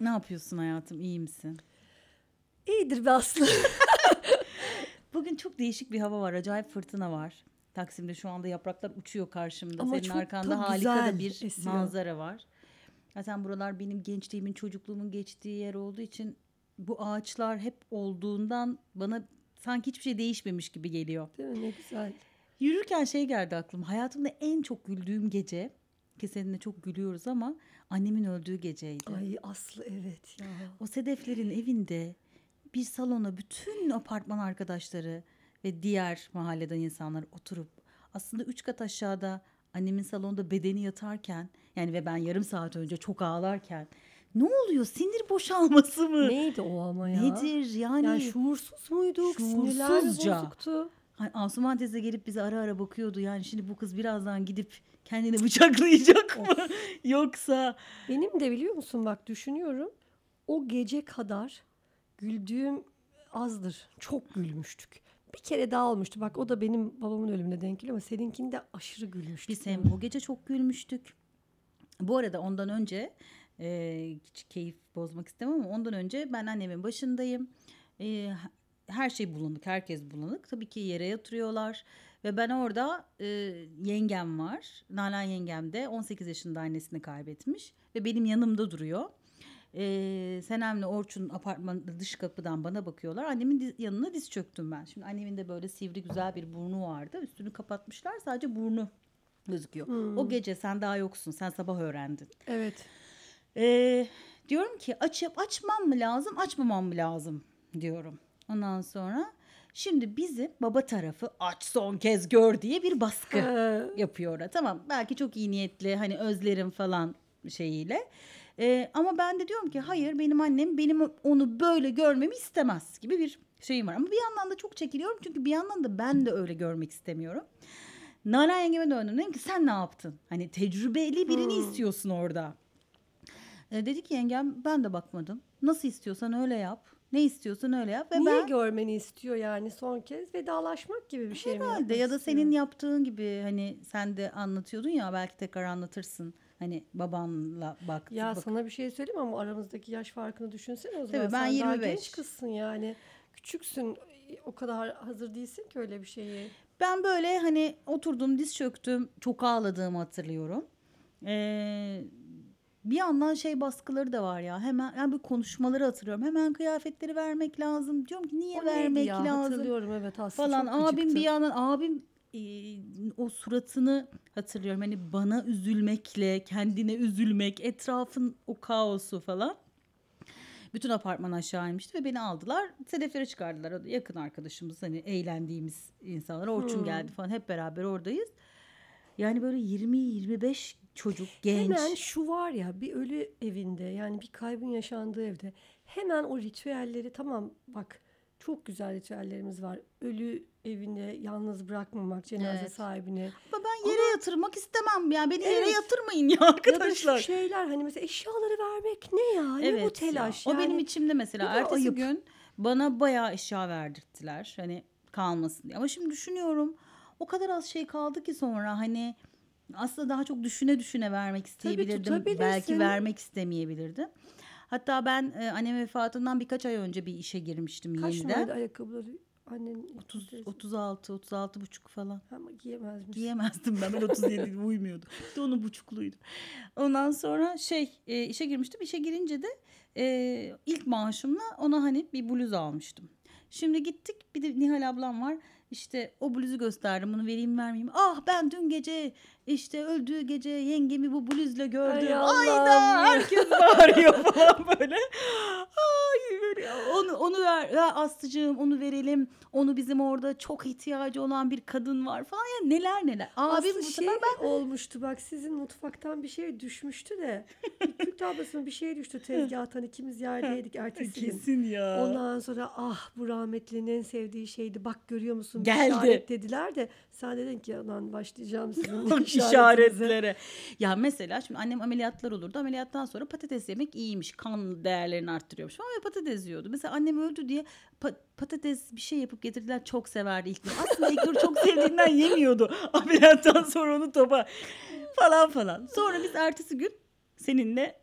Ne yapıyorsun hayatım? İyi misin? İyidir be Aslı. Bugün çok değişik bir hava var. Acayip fırtına var. Taksim'de şu anda yapraklar uçuyor karşımda. Ama Senin çok- arkanda çok harika da güzel bir esiyor. manzara var. Zaten buralar benim gençliğimin, çocukluğumun geçtiği yer olduğu için bu ağaçlar hep olduğundan bana sanki hiçbir şey değişmemiş gibi geliyor. Değil mi? Ne güzel. Yürürken şey geldi aklıma. Hayatımda en çok güldüğüm gece ki seninle çok gülüyoruz ama annemin öldüğü geceydi. Ay Aslı evet ya. O Sedeflerin evinde bir salona bütün apartman arkadaşları ve diğer mahalleden insanlar oturup aslında üç kat aşağıda annemin salonda bedeni yatarken yani ve ben yarım saat önce çok ağlarken ne oluyor sinir boşalması mı? Neydi o ama ya? Nedir yani? Yani şuursuz muyduk? Sinirler Şuursuzca. bozuktu? Hani Asuman teyze gelip bize ara ara bakıyordu. Yani şimdi bu kız birazdan gidip kendini bıçaklayacak mı? Yoksa Benim de biliyor musun bak düşünüyorum. O gece kadar güldüğüm azdır. Çok gülmüştük. Bir kere daha olmuştu. Bak o da benim babamın ölümüne denk geliyor ama seninkinde aşırı gülmüştük. Biz hem o gece çok gülmüştük. Bu arada ondan önce e, hiç keyif bozmak istemem ama ondan önce ben annemin başındayım. E, her şey bulanık, herkes bulanık. Tabii ki yere yatırıyorlar ve ben orada e, yengem var. Nalan yengem de 18 yaşında annesini kaybetmiş ve benim yanımda duruyor. E, Senem'le Orçun apartman dış kapıdan bana bakıyorlar. Annemin diz- yanına diz çöktüm ben. Şimdi annemin de böyle sivri güzel bir burnu vardı. Üstünü kapatmışlar sadece burnu gözüküyor. O gece sen daha yoksun. Sen sabah öğrendin. Evet. Ee, diyorum ki açıp açmam mı lazım, açmamam mı lazım diyorum. Ondan sonra şimdi bizim baba tarafı aç son kez gör diye bir baskı yapıyor orada. Tamam belki çok iyi niyetli hani özlerim falan şeyiyle. Ee, ama ben de diyorum ki hayır benim annem benim onu böyle görmemi istemez gibi bir şeyim var. Ama bir yandan da çok çekiliyorum çünkü bir yandan da ben de öyle görmek istemiyorum. Nalan yengeme döndüm dedim ki sen ne yaptın? Hani tecrübeli birini istiyorsun orada. E, dedi ki yengem ben de bakmadım. Nasıl istiyorsan öyle yap. Ne istiyorsan öyle yap. Ve Niye ben görmeni istiyor yani son kez vedalaşmak gibi bir şey mi herhalde yapmak ya da istiyor? senin yaptığın gibi hani sen de anlatıyordun ya belki tekrar anlatırsın. Hani babanla bak. Ya bak- sana bir şey söyleyeyim ama aramızdaki yaş farkını düşünsene o zaman. Tabii, ben Sen daha 25. genç kızsın yani. Küçüksün. O kadar hazır değilsin ki öyle bir şeye. Ben böyle hani oturdum diz çöktüm çok ağladığımı hatırlıyorum. Ee, bir yandan şey baskıları da var ya hemen yani bu konuşmaları hatırlıyorum. Hemen kıyafetleri vermek lazım. Diyorum ki niye O vermek ya? lazım? Hatırlıyorum evet aslında. falan. abim gıcıktı. bir yandan abim e, o suratını hatırlıyorum. Hani bana üzülmekle, kendine üzülmek, etrafın o kaosu falan. Bütün apartman aşağı inmişti ve beni aldılar. Sedeflere çıkardılar. Yakın arkadaşımız hani eğlendiğimiz insanlar. Orçun Hmm. geldi falan hep beraber oradayız. Yani böyle 20-25 çocuk, genç. Hemen şu var ya bir ölü evinde yani bir kaybın yaşandığı evde hemen o ritüelleri tamam bak çok güzel ritüellerimiz var. Ölü evinde yalnız bırakmamak cenaze Evet. sahibini. Ama ben yere yatırmak istemem. Yani beni yere Evet. yatırmayın ya Ya da arkadaşlar. şu şeyler hani mesela eşyaları vermek ne ya? ne bu ya. telaş? O benim Yani içimde mesela. Ertesi ayıp. gün bana bayağı eşya verdirttiler. Hani kalmasın diye. Ama şimdi düşünüyorum. O kadar az şey kaldı ki sonra hani aslında daha çok düşüne düşüne vermek isteyebilirdim. tutabilirsin. Belki vermek istemeyebilirdim. Hatta ben e, annem vefatından birkaç ay önce bir işe girmiştim Kaç yeniden. numaraydı ayakkabıları annen 30, teyze? 36, 36 buçuk falan. Ama giyemez misin? Giyemezdim ben. Ben 37 uymuyordu. Bir de onun buçukluydu. Ondan sonra şey e, işe girmiştim. İşe girince de e, ilk maaşımla ona hani bir bluz almıştım. Şimdi gittik bir de Nihal ablam var. İşte o bluzu gösterdim bunu vereyim vermeyeyim. Ah ben dün gece işte öldüğü gece yengemi bu bluzla gördüm. Ay Ayda herkes bağırıyor falan böyle. Ay böyle onu, onu ver ya Aslıcığım onu verelim. Onu bizim orada çok ihtiyacı olan bir kadın var falan ya neler neler. Aslı bu şey ben olmuştu bak sizin mutfaktan bir şey düşmüştü de bir kül tablası bir şey düştü tezgahtan ikimiz yerdeydik ertesi gün. kesin ya. Ondan sonra ah bu rahmetlinin en sevdiği şeydi bak görüyor musun bir Geldi. işaret dediler de sen dedin ki lan başlayacağım sizin işaretlere. Ya mesela şimdi annem ameliyatlar olurdu. Ameliyattan sonra patates yemek iyiymiş. Kan değerlerini arttırıyormuş. Ama patates yiyordu. Mesela annem öldü diye pa- patates bir şey yapıp getirdiler. Çok severdi İlknur. Aslında İlknur çok sevdiğinden yemiyordu. Ameliyattan sonra onu topa falan falan. Sonra biz ertesi gün seninle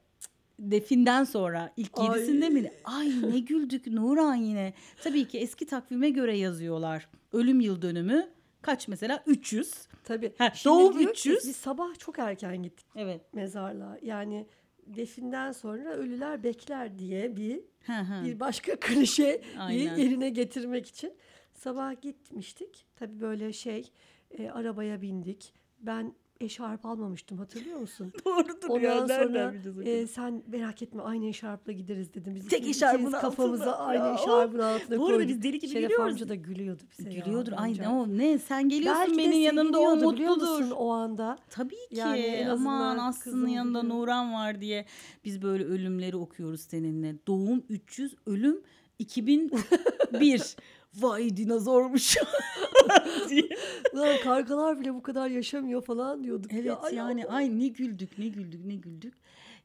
definden sonra ilk Ay. yedisinde mi? Ay ne güldük Nuran yine. Tabii ki eski takvime göre yazıyorlar. Ölüm yıl dönümü kaç mesela? 300. Tabii. Ha, Şimdi doğum diyor ki, 300. Biz sabah çok erken gittik Evet. mezarlığa. Yani definden sonra ölüler bekler diye bir Hı hı. bir başka Aynen. yerine getirmek için sabah gitmiştik. Tabii böyle şey e, arabaya bindik. Ben eşarp almamıştım hatırlıyor musun? Doğrudur Ondan ya. Sonra o e, sen merak etme aynı eşarpla gideriz dedim. Biz Tek eşarbın kafamıza altına. aynı Ya, eşarbın altına Bu arada koyduk. biz deli gibi Şeref gülüyoruz. amca da gülüyordu bize ya, Gülüyordur. Ay ne o ne sen geliyorsun Belki benim yanında o mutludur. o anda? Tabii ki. Yani en Aman Aslı'nın yanında biliyor. Nuran var diye biz böyle ölümleri okuyoruz seninle. Doğum 300, ölüm 2001. Vay dinozormuş. diye. Lan kargalar bile bu kadar yaşamıyor falan diyorduk. Evet ya. Ay yani Allah. ay ne güldük ne güldük ne güldük.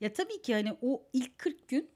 Ya tabii ki hani o ilk 40 gün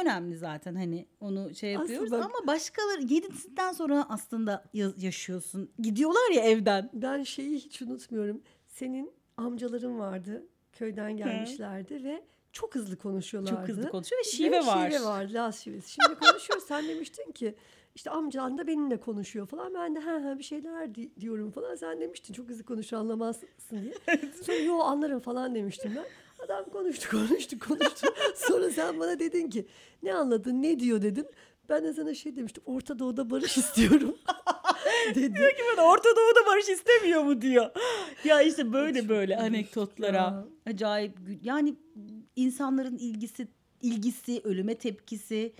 önemli zaten hani onu şey Aslında yapıyoruz bak- ama başkaları yedisinden sonra aslında ya- yaşıyorsun. Gidiyorlar ya evden. Ben şeyi hiç unutmuyorum. Senin amcaların vardı. Köyden gelmişlerdi ve çok hızlı konuşuyorlardı. Çok hızlı konuşuyor ve Ve şive var. Şive var, Laz şivesi. Şimdi konuşuyoruz. Sen demiştin ki işte amcan da benimle konuşuyor falan. Ben de ha ha bir şeyler di- diyorum falan. Sen demiştin çok hızlı konuşur anlamazsın diye. Sonra yo anlarım falan demiştim ben. Adam konuştu konuştu konuştu. Sonra sen bana dedin ki ne anladın ne diyor dedin. Ben de sana şey demiştim Orta Doğu'da barış istiyorum. dedi. Ben Orta Doğu'da barış istemiyor mu diyor. Ya işte böyle Çok böyle anekdotlara ya. acayip yani insanların ilgisi ilgisi ölüme tepkisi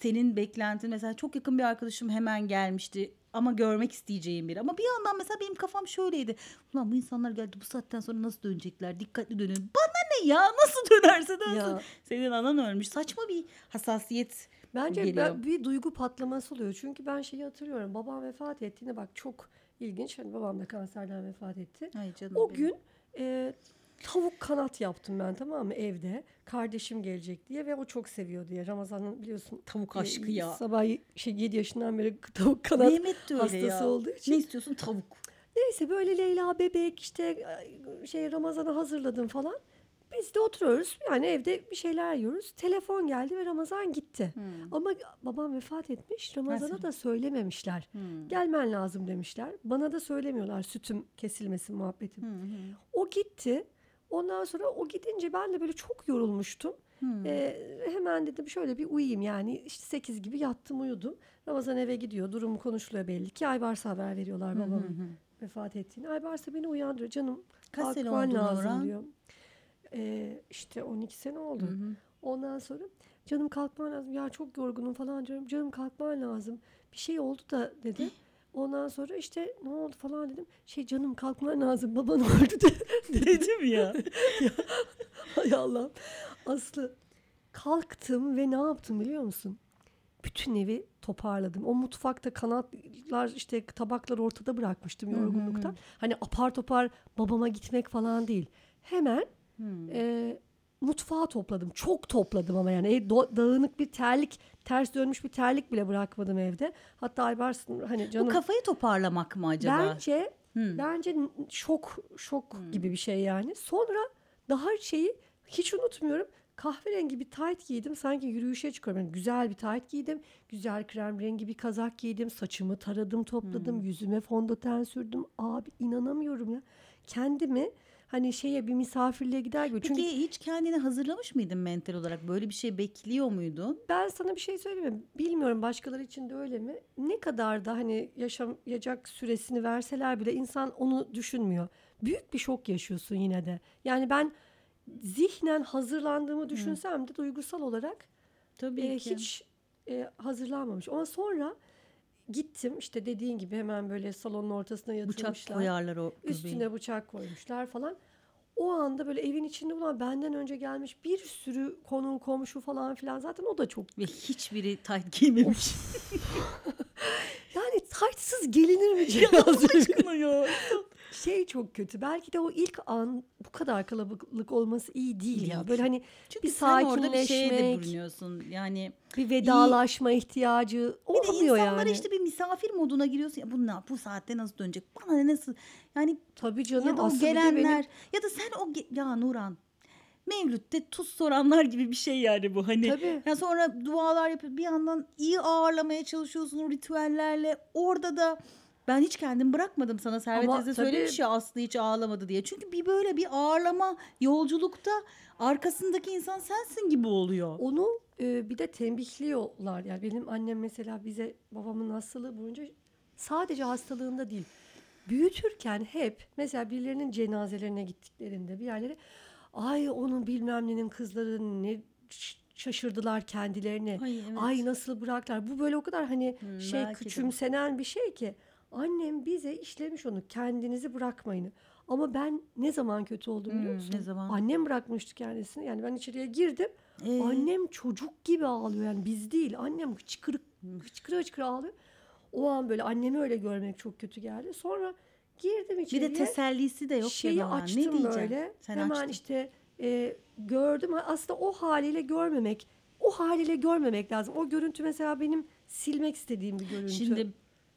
senin beklentin mesela çok yakın bir arkadaşım hemen gelmişti ama görmek isteyeceğim biri ama bir yandan mesela benim kafam şöyleydi ulan bu insanlar geldi bu saatten sonra nasıl dönecekler dikkatli dönün bana ne ya nasıl dönerse dönsün Ya. senin anan ölmüş saçma bir hassasiyet Bence geliyor. ben- bir duygu patlaması oluyor. Çünkü ben şeyi hatırlıyorum. Babam vefat ettiğinde bak çok ilginç. Hani babam da kanserden vefat etti. Ay canım O benim. gün e, tavuk kanat yaptım ben tamam mı evde. Kardeşim gelecek diye ve o çok seviyor diye. Ramazan'ın biliyorsun tavuk e, aşkı ya Sabah şey 7 yaşından beri tavuk kanat Mehmet de öyle hastası ya olduğu için. ne istiyorsun tavuk Neyse böyle Leyla bebek işte e, şey Ramazan'a hazırladım falan. Biz de oturuyoruz yani evde bir şeyler yiyoruz. Telefon geldi ve Ramazan gitti. Hmm. Ama babam vefat etmiş. Ramazan'a da söylememişler. Hmm. Gelmen lazım demişler. Bana da söylemiyorlar sütüm kesilmesin muhabbetim. Hı hı. O gitti. Ondan sonra o gidince ben de böyle çok yorulmuştum. Hmm. Ee, hemen dedim şöyle bir uyuyayım yani işte 8 gibi yattım uyudum. Ramazan eve gidiyor durumu konuşuluyor belli ki Aybars'a haber veriyorlar babamın vefat ettiğini. Aybars da beni uyandırıyor canım Kaç sene kalkman oldu lazım Nurhan? diyor. Ee, işte 12 sene oldu. Hı. Ondan sonra canım kalkman lazım. Ya çok yorgunum falan diyorum. Canım kalkman lazım. Bir şey oldu da dedi. Ondan sonra işte ne oldu falan dedim. Şey canım kalkman lazım. Baban öldü de. Dedim ya. Hay Allah. Aslı kalktım ve ne yaptım biliyor musun? Bütün evi toparladım. O mutfakta kanatlar işte tabaklar ortada bırakmıştım Hı hı hı. yorgunluktan. Hani apar topar babama gitmek falan değil. Hemen Hmm. e, mutfağı topladım. Çok topladım ama yani do- dağınık bir terlik, ters dönmüş bir terlik bile bırakmadım evde. Hatta Aybars hani Bu canım kafayı toparlamak mı acaba? bence Hmm. bence şok şok gibi bir şey yani. Sonra daha şeyi hiç unutmuyorum. Kahverengi bir tayt giydim. Sanki yürüyüşe çıkıyorum. Yani güzel bir tayt giydim. Güzel krem rengi bir kazak giydim. Saçımı taradım, topladım. Yüzüme fondöten sürdüm. Abi inanamıyorum ya. Kendimi hani şeye bir misafirliğe gider gibi. Peki Çünkü hiç kendini hazırlamış mıydın mental olarak? Böyle bir şey bekliyor muydun? ben sana bir şey söyleyeyim mi? Bilmiyorum başkaları için de öyle mi? Ne kadar da hani yaşamayacak süresini verseler bile insan onu düşünmüyor. Büyük bir şok yaşıyorsun yine de. Yani ben zihnen hazırlandığımı düşünsem de duygusal olarak Tabii e, hiç e, hazırlanmamış. Ama sonra gittim işte dediğin gibi hemen böyle salonun ortasına bıçak yatırmışlar. koyarlar o göbeği. Üstüne bıçak koymuşlar falan. O anda böyle evin içinde ulan benden önce gelmiş bir sürü konu komşu falan filan zaten o da çok Ve hiçbiri tayt giymemiş. yani taytsız gelinir mi cenaze? Aşkına ya. Şey çok kötü. Belki de o ilk an bu kadar kalabalık olması iyi değil ya. Böyle hani Çünkü bir sen orada bir şeye de sakinleşmek, bürünüyorsun. Yani bir vedalaşma ihtiyacı bir de olmuyor insanlara yani. işte bir misafir moduna giriyorsun. Ya bu ne bu saatte nasıl dönecek? Bana ne nasıl? Yani Tabii canım ya da o gelenler benim ya da sen o ya Nuran Mevlüt'te tuz soranlar gibi bir şey yani bu hani. Tabii. Ya sonra dualar yapıp bir yandan iyi ağırlamaya çalışıyorsun o ritüellerle. Orada da ben hiç kendim bırakmadım sana Servet Ama teyze tabii- söylemiş ya Aslı hiç ağlamadı diye. Çünkü bir böyle bir ağırlama yolculukta arkasındaki insan sensin gibi oluyor. Onu e, bir de tembihliyorlar. Yani benim annem mesela bize babamın hastalığı boyunca sadece hastalığında değil. Büyütürken hep mesela birilerinin cenazelerine gittiklerinde bir yerlere ay onun bilmem nenin kızları ne şaşırdılar kendilerini. Ay, evet. Ay nasıl bıraktılar. Bu böyle o kadar hani Hmm, şey belki de. küçümsenen bir şey ki. Annem bize işlemiş onu kendinizi bırakmayın. Ama ben ne zaman kötü oldum biliyor Hmm, musun? ne zaman? Annem bırakmıştı kendisini. Yani ben içeriye girdim. Ee? Annem çocuk gibi ağlıyor yani biz değil. Annem hıçkırık hıçkıra hıçkıra ağlıyor. O an böyle annemi öyle görmek çok kötü geldi. Sonra girdim Bir içeriye. de tesellisi de yok şeyi ya bana. açtım ne diyeceğim? böyle. Sen Hemen açtın. işte e, gördüm. Aslında o haliyle görmemek. O haliyle görmemek lazım. O görüntü mesela benim silmek istediğim bir görüntü. Şimdi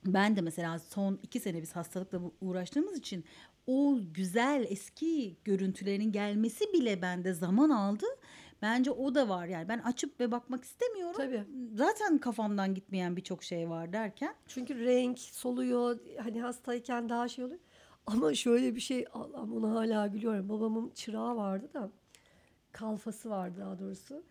ben de mesela son iki sene biz hastalıkla uğraştığımız için o güzel eski görüntülerin gelmesi bile bende zaman aldı. Bence o da var yani ben açıp ve bakmak istemiyorum. Tabii. Zaten kafamdan gitmeyen birçok şey var derken. Çünkü renk soluyor. Hani hastayken daha şey oluyor. Ama şöyle bir şey Allah'ım ona hala gülüyorum. Babamın çırağı vardı da kalfası vardı daha doğrusu.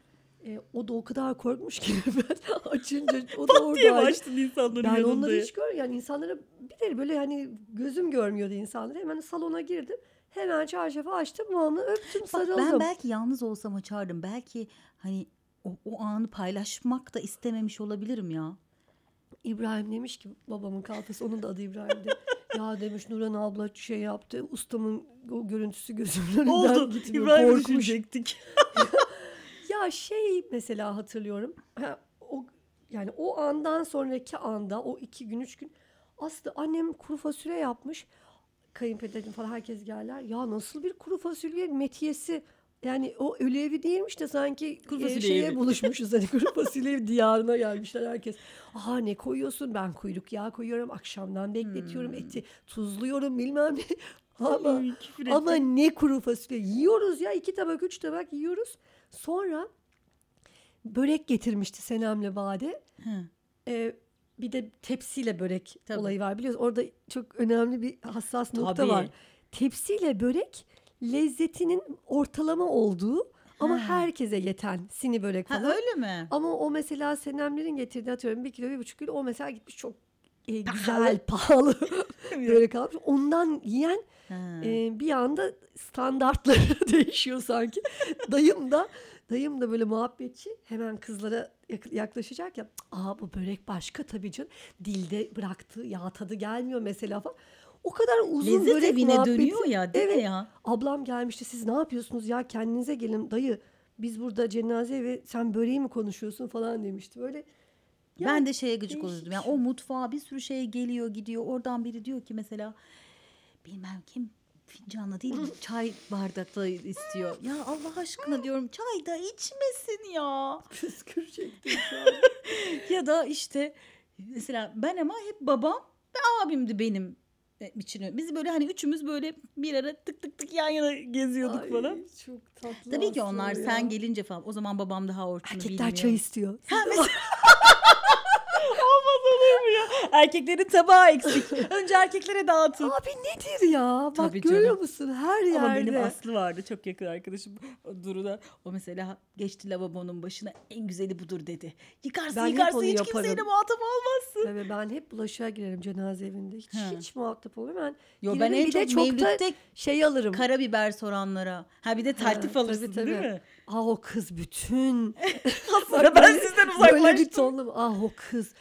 E, o da o kadar korkmuş ki ben açınca o da oradaydı. insanların Ben onları hiç gör yani insanlara bir de böyle hani gözüm görmüyordu insanları. Hemen salona girdim. Hemen çarşafı açtım. Babamı öptüm Bak, sarıldım. ben belki yalnız olsam açardım. Belki hani o, o anı paylaşmak da istememiş olabilirim ya. İbrahim demiş ki babamın kalfası onun da adı İbrahim'di. ya demiş Nurhan abla şey yaptı. Ustamın o görüntüsü gözümün önünden gitmiyor. Korkmuş. düşünecektik. Ya şey mesela hatırlıyorum. Ha, o yani o andan sonraki anda o iki gün üç gün aslında annem kuru fasulye yapmış. Kayınpederim falan herkes gelirler. Ya nasıl bir kuru fasulye metiyesi yani o ölü evi değilmiş de sanki Kuru e, şeye evi. buluşmuşuz hani kuru fasulye diyarına gelmişler herkes. Aha ne koyuyorsun? Ben kuyruk yağı koyuyorum. Akşamdan bekletiyorum Hmm. eti. Tuzluyorum bilmem ne. Ama küfür ama ettim. ne kuru fasulye. Yiyoruz ya iki tabak üç tabak yiyoruz. Sonra börek getirmişti Senem'le Bade. Hı. Ee, bir de tepsiyle börek Tabii. olayı var biliyoruz. Orada çok önemli bir hassas nokta Tabii. var. Tepsiyle börek lezzetinin ortalama olduğu ama Ha. herkese yeten sini börek Ha, falan. öyle mi? Ama o mesela Senemlerin getirdiği atıyorum bir kilo bir buçuk kilo o mesela gitmiş çok e, güzel pahalı börek almış. Ondan yiyen Ha. e, bir anda standartları değişiyor sanki. dayım da dayım da böyle muhabbetçi hemen kızlara yak- yaklaşacak ya. Aa bu börek başka tabii canım. Dilde bıraktığı yağ tadı gelmiyor mesela falan. O kadar uzun Lezzet börek evine muhabbeti. dönüyor ya değil Evet. mi ya? Ablam gelmişti siz ne yapıyorsunuz ya kendinize gelin dayı. Biz burada cenaze ve sen böreği mi konuşuyorsun falan demişti. Böyle ya ben de şeye gıcık oluyordum. Yani şey. o mutfağa bir sürü şey geliyor gidiyor. Oradan biri diyor ki mesela bilmem kim fincanla değil çay bardakla istiyor. Ya Allah aşkına diyorum çay da içmesin ya. püskür çektim şu an. Ya da işte mesela ben ama hep babam ve abimdi benim e, için. Biz böyle hani üçümüz böyle bir ara tık tık tık yan yana geziyorduk Ay, falan. Çok tatlı Tabii ki onlar ya. sen gelince falan. O zaman babam daha Erkekler bilmiyor. çay istiyor. Ha, mesela- olur mu ya? Erkeklerin tabağı eksik. Önce erkeklere dağıtın. Abi nedir ya? Bak Tabii görüyor canım. musun her yerde. Ama benim Aslı vardı çok yakın arkadaşım Duru'da. O mesela geçti lavabonun başına en güzeli budur dedi. Yıkarsın Ben yıkarsın hiç yaparım. kimseyle muhatap olmazsın. Tabii ben hep bulaşığa girerim cenaze evinde. Hiç, Ha. hiç muhatap olmuyorum. Ben Yo ben en bir de çok, çok da Mevlüt'te şey alırım. karabiber soranlara. Ha bir de taltif Ha, alırsın tabii, değil tabii. mi? Ah o kız bütün. Sonra ben sizden Böyle bir uzaklaştım. tonla. Ah o kız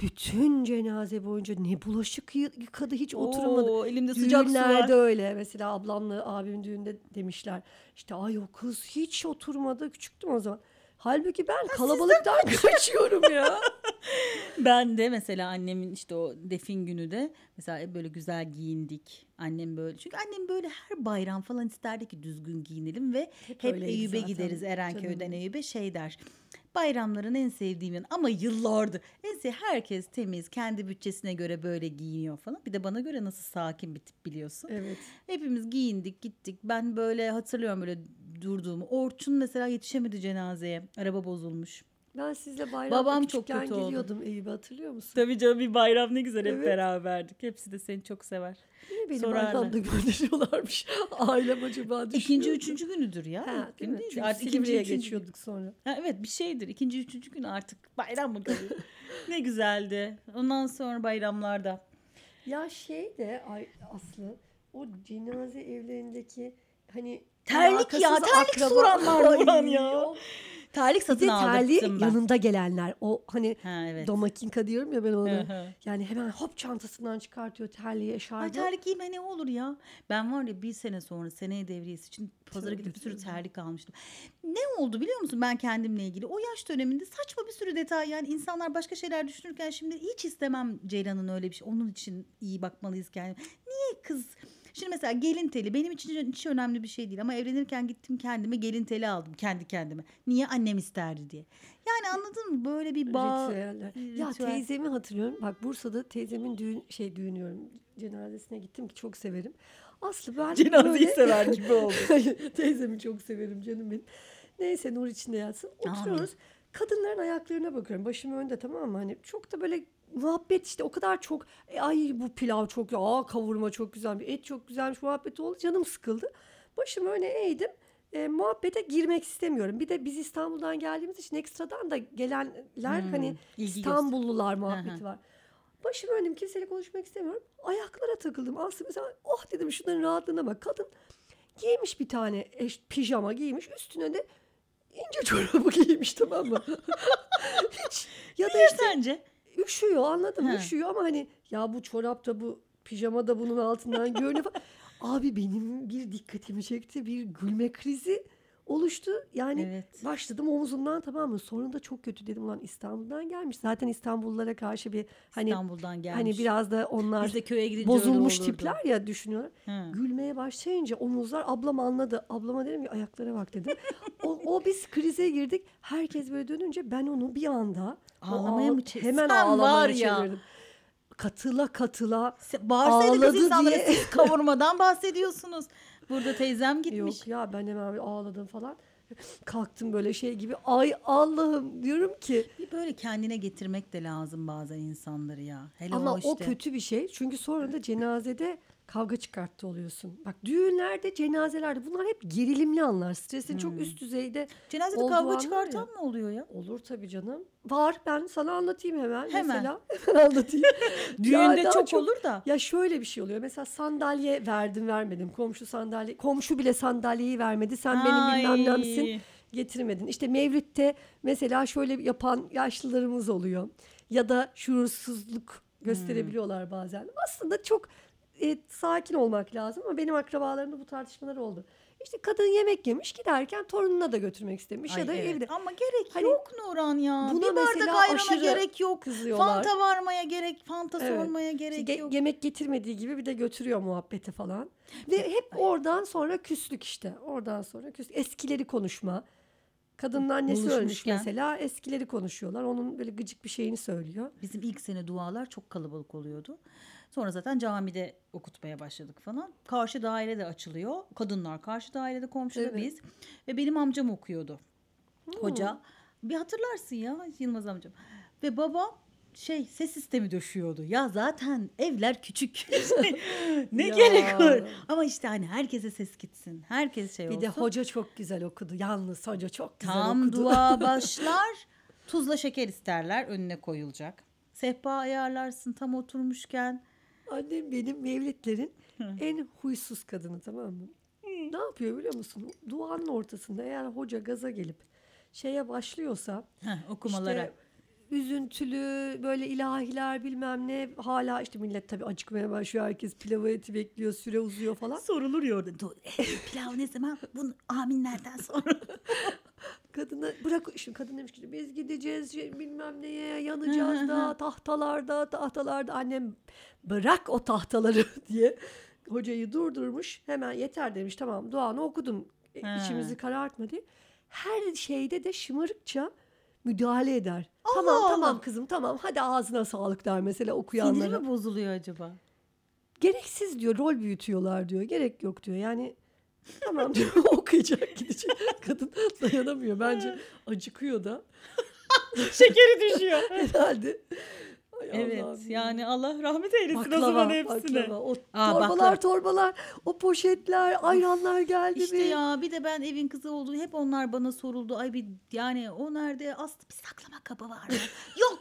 bütün cenaze boyunca ne bulaşık yı- yıkadı hiç oturmadı. Oo, elimde sıcak su Düğünlerde var. öyle. Mesela ablamla abimin düğünde demişler. İşte ay o kız hiç oturmadı. Küçüktüm o zaman. Halbuki ben kalabalıktan kaçıyorum ya. Ben de mesela annemin işte o defin günü de mesela hep böyle güzel giyindik. Annem böyle. Çünkü annem böyle her bayram falan isterdi ki düzgün giyinelim ve hep, öyleydi Eyüp'e gideriz Erenköy'den. Eyüp'e şey der. Bayramların en sevdiğim yanı ama yıllardır. En sev herkes temiz, kendi bütçesine göre böyle giyiniyor falan. Bir de bana göre nasıl sakin bir tip biliyorsun. Evet. Hepimiz giyindik gittik. Ben böyle hatırlıyorum böyle durduğumu. Orçun mesela yetişemedi cenazeye. Araba bozulmuş. Ben sizle bayramda Babam çok küçükken kötü oldu. geliyordum Eyüp'e hatırlıyor musun? Tabii canım bir bayram ne güzel hep Evet. beraberdik. Hepsi de seni çok sever. Niye beni Sorarlar. bayramda gönderiyorlarmış? Ailem acaba düşünüyor İkinci, mu? üçüncü günüdür ya. Ha, değil mi? Çünkü Artık Silivri'ye üçüncü gün. geçiyorduk sonra. Ha, evet bir şeydir. İkinci, üçüncü gün artık bayram mı kalıyor? ne güzeldi. Ondan sonra bayramlarda. Ya şey de ay Aslı o cenaze evlerindeki hani Terlik ya, alakasız terlik soranlar Ay, Nurhan ya. o- Terlik Bir satın de terliği aldırttım ben. yanında gelenler. O hani Ha evet. domakinka diyorum ya ben ona. Yani hemen hop çantasından çıkartıyor terliği Ay eşarbı. terlik giyme ne olur ya. Ben var ya bir sene sonra seneye devriyesi için pazara gidip bir sürü terlik almıştım. Ne oldu biliyor musun ben kendimle ilgili? O yaş döneminde saçma bir sürü detay yani insanlar başka şeyler düşünürken şimdi hiç istemem Ceylan'ın öyle bir şey. Onun için iyi bakmalıyız kendime. Niye kız? Şimdi mesela gelin teli benim için hiç önemli bir şey değil ama evlenirken gittim kendime gelin teli aldım kendi kendime. Niye annem isterdi diye. Yani anladın mı böyle bir bağ. Ritüeller. Ya ritüel. teyzemi hatırlıyorum. Bak Bursa'da teyzemin düğün şey düğünüyorum. Cenazesine gittim ki çok severim. Aslı ben Cenazeyi böyle- sever gibi oldu. Teyzemi çok severim canım benim. Neyse nur içinde yatsın. Oturuyoruz. Kadınların ayaklarına bakıyorum. Başım önde tamam mı? Hani çok da böyle muhabbet işte o kadar çok "E, ay bu pilav çok ya aa, kavurma çok güzel et çok güzelmiş muhabbet oldu canım sıkıldı. Başımı öne eğdim. E, muhabbete girmek istemiyorum. Bir de biz İstanbul'dan geldiğimiz için ekstradan da gelenler Hmm, hani göster- İstanbullular Hı muhabbeti var. Başımı önüm kimseyle konuşmak istemiyorum. Ayaklara takıldım. Aslı mesela oh dedim şunların rahatlığına bak. Kadın giymiş bir tane eş, pijama giymiş. Üstüne de ince çorabı giymiş tamam mı? Hiç, ya da işte sence? Üşüyor anladım He. üşüyor ama hani ya bu çorap da bu pijama da bunun altından görünüyor falan. Abi benim bir dikkatimi çekti. Bir gülme krizi oluştu. Yani Evet. başladım omzumdan tamam mı? Sonunda çok kötü dedim ulan İstanbul'dan gelmiş. Zaten İstanbullulara karşı bir hani İstanbul'dan gelmiş. hani biraz da onlar Biz de köye gidince bozulmuş tipler ya düşünüyorlar. Hı. Gülmeye başlayınca omuzlar ablam anladı. Ablama dedim ki ayaklara bak dedim. o, o biz krize girdik. Herkes böyle dönünce ben onu bir anda Ağlamaya ağ- mı çe- Hemen Sen ağlamaya çevirdim. Katıla katıla. Bağırsaydı Ağladı insanlara diye. siz kavurmadan bahsediyorsunuz. Burada teyzem gitmiş. Yok ya ben hemen ağladım falan. Kalktım böyle şey gibi. Ay Allah'ım diyorum ki. Bir böyle kendine getirmek de lazım bazen insanları ya. Hele Ama o işte. o kötü bir şey. Çünkü sonra da cenazede kavga çıkarttı oluyorsun. Bak düğünlerde, cenazelerde bunlar hep gerilimli anlar. Stresin Hmm. çok üst düzeyde Cenazede kavga çıkartan ya. mı oluyor ya? Olur tabii canım. Var ben sana anlatayım hemen. Hemen. Mesela hemen anlatayım. Düğünde Ya daha çok, olur da. Ya şöyle bir şey oluyor. Mesela sandalye verdim vermedim. Komşu sandalye, komşu bile sandalyeyi vermedi. Sen benim bilmem Ay. nemsin getirmedin. İşte Mevlüt'te mesela şöyle yapan yaşlılarımız oluyor. Ya da şuursuzluk gösterebiliyorlar bazen. Aslında çok e, sakin olmak lazım ama benim akrabalarımda bu tartışmalar oldu. İşte kadın yemek yemiş giderken torununa da götürmek istemiş Ay ya da evet. evde. Ama gerek Hani yok Nuran ya. buna bir bardak ayrana gerek yok. kızıyorlar. Fanta varmaya gerek, fanta Evet. sormaya İşte gerek ge- yok. yemek getirmediği gibi bir de götürüyor muhabbeti falan. Ve hep oradan sonra küslük işte. Oradan sonra küslük. Eskileri konuşma. Kadının annesi ölmüş mesela. Eskileri konuşuyorlar. Onun böyle gıcık bir şeyini söylüyor. Bizim ilk sene dualar çok kalabalık oluyordu. Sonra zaten camide okutmaya başladık falan. Karşı daire de açılıyor. Kadınlar karşı dairede komşuda Evet. biz. Ve benim amcam okuyordu. Hoca. Bir hatırlarsın ya Yılmaz amcam. Ve babam şey ses sistemi döşüyordu. Ya zaten evler küçük. ne Ya. gerek var? Ama işte hani herkese ses gitsin. Herkes şey Bir olsun. de hoca çok güzel okudu. Yalnız hoca çok güzel Tam okudu. dua başlar. Tuzla şeker isterler önüne koyulacak. Sehpa ayarlarsın tam oturmuşken. Annem benim Mevlitlerin en huysuz kadını tamam mı? Ne yapıyor biliyor musun? Duanın ortasında eğer hoca gaza gelip şeye başlıyorsa Heh, okumalara. İşte üzüntülü böyle ilahiler bilmem ne hala işte millet tabii acıkmaya başlıyor herkes pilavı eti bekliyor süre uzuyor falan. Sorulur ya orada. "Dur, eh, Pilav ne zaman? Bunu aminlerden sonra. Kadına bırak şimdi kadın demiş ki biz gideceğiz şey, bilmem neye yanacağız da tahtalarda tahtalarda annem bırak o tahtaları diye hocayı durdurmuş hemen yeter demiş tamam duanı okudum e, Ha. içimizi karartma diye. Her şeyde de şımarıkça müdahale eder. Allah tamam Allah. tamam kızım tamam hadi ağzına sağlık der mesela okuyanlara. Siniri mi bozuluyor acaba? Gereksiz diyor rol büyütüyorlar diyor. Gerek yok diyor. Yani tamam diyor okuyacak gidecek. Kadın dayanamıyor bence acıkıyor da Şekeri düşüyor. herhalde. Ay evet Allah'ım. yani Allah rahmet eylesin o Baklava, zaman hepsine. baklava. O Aa, torbalar baklava. torbalar, o poşetler, ayranlar geldi İşte mi? ya bir de ben evin kızı olduğu hep onlar bana soruldu. Ay bir yani o nerede? Aslı bir saklama kabı var mı? Yok.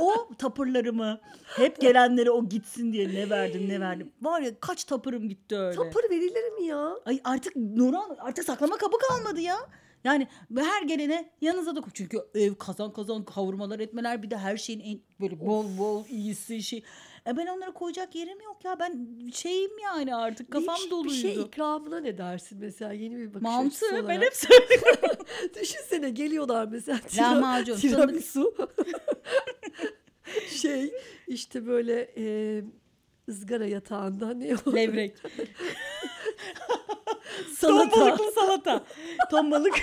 O tapırlarımı hep gelenlere o gitsin diye ne verdim ne verdim. Var ya kaç tapırım gitti öyle. Tapır verilir mi ya? Ay artık Nurhan artık saklama kabı kalmadı ya. Yani her gelene yanınıza da koy. Çünkü ev kazan kazan kavurmalar etmeler bir de her şeyin en böyle bol bol iyisi şey. E ben onlara koyacak yerim yok ya. Ben şeyim yani artık kafam doluydu. Bir şey ikramına ne dersin mesela yeni bir bakış Mantı açısı ben olarak. hep söylüyorum. Düşünsene geliyorlar mesela Lahmacun, tiramisu. şey işte böyle e, ızgara yatağında ne o? Levrek. Salata. Ton balıklı salata. Ton balık.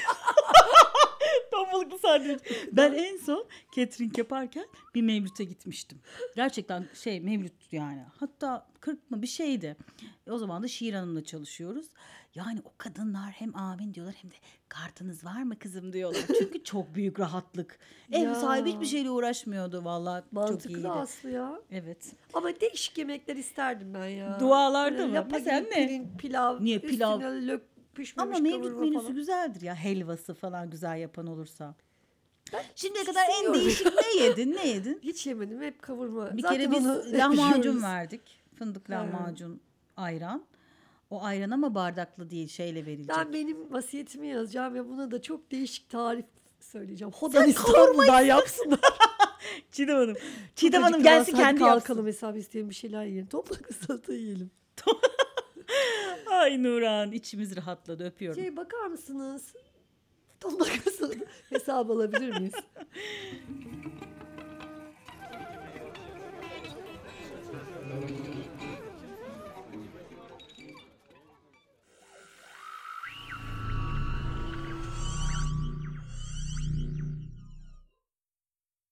Ton balıklı sandviç. Ben en son catering yaparken bir Mevlüt'e gitmiştim. Gerçekten şey Mevlüt yani. Hatta 40 mı bir şeydi. E, o zaman da Şiir Hanım'la çalışıyoruz. Yani o kadınlar hem amin diyorlar hem de kartınız var mı kızım diyorlar. Çünkü çok büyük rahatlık. Ev Ya. sahibi hiçbir şeyle uğraşmıyordu vallahi. Çok Mantıklı iyiydi. Aslı ya. Evet. Ama değişik yemekler isterdim ben ya. Dualarda Böyle mı? Mesela ne? pirin- pilav. Niye pilav? Üstüne lök pişmemiş Ama Mevlüt kavurma menüsü falan. güzeldir ya. Helvası falan güzel yapan olursa. Ben Şimdiye kadar en değişik ne yedin? Ne yedin? Hiç yemedim hep kavurma. Bir Zaten kere biz onu hep lahmacun yiyoruz. verdik. Fındık Ha. lahmacun, ayran. O ayran ama bardaklı değil şeyle verilecek. Ben benim vasiyetimi yazacağım ve buna da çok değişik tarif söyleyeceğim. Hodan İstanbul'dan yapsınlar. Çiğdem Hanım. Çiğdem Hadi Hanım gelsin hadi kendi kalkalım yapsın. hesap isteyelim bir şeyler yiyelim. Toprak salata yiyelim. Ay Nuran içimiz rahatladı öpüyorum. Şey bakar mısınız? Tonlakasının hesabı alabilir miyiz?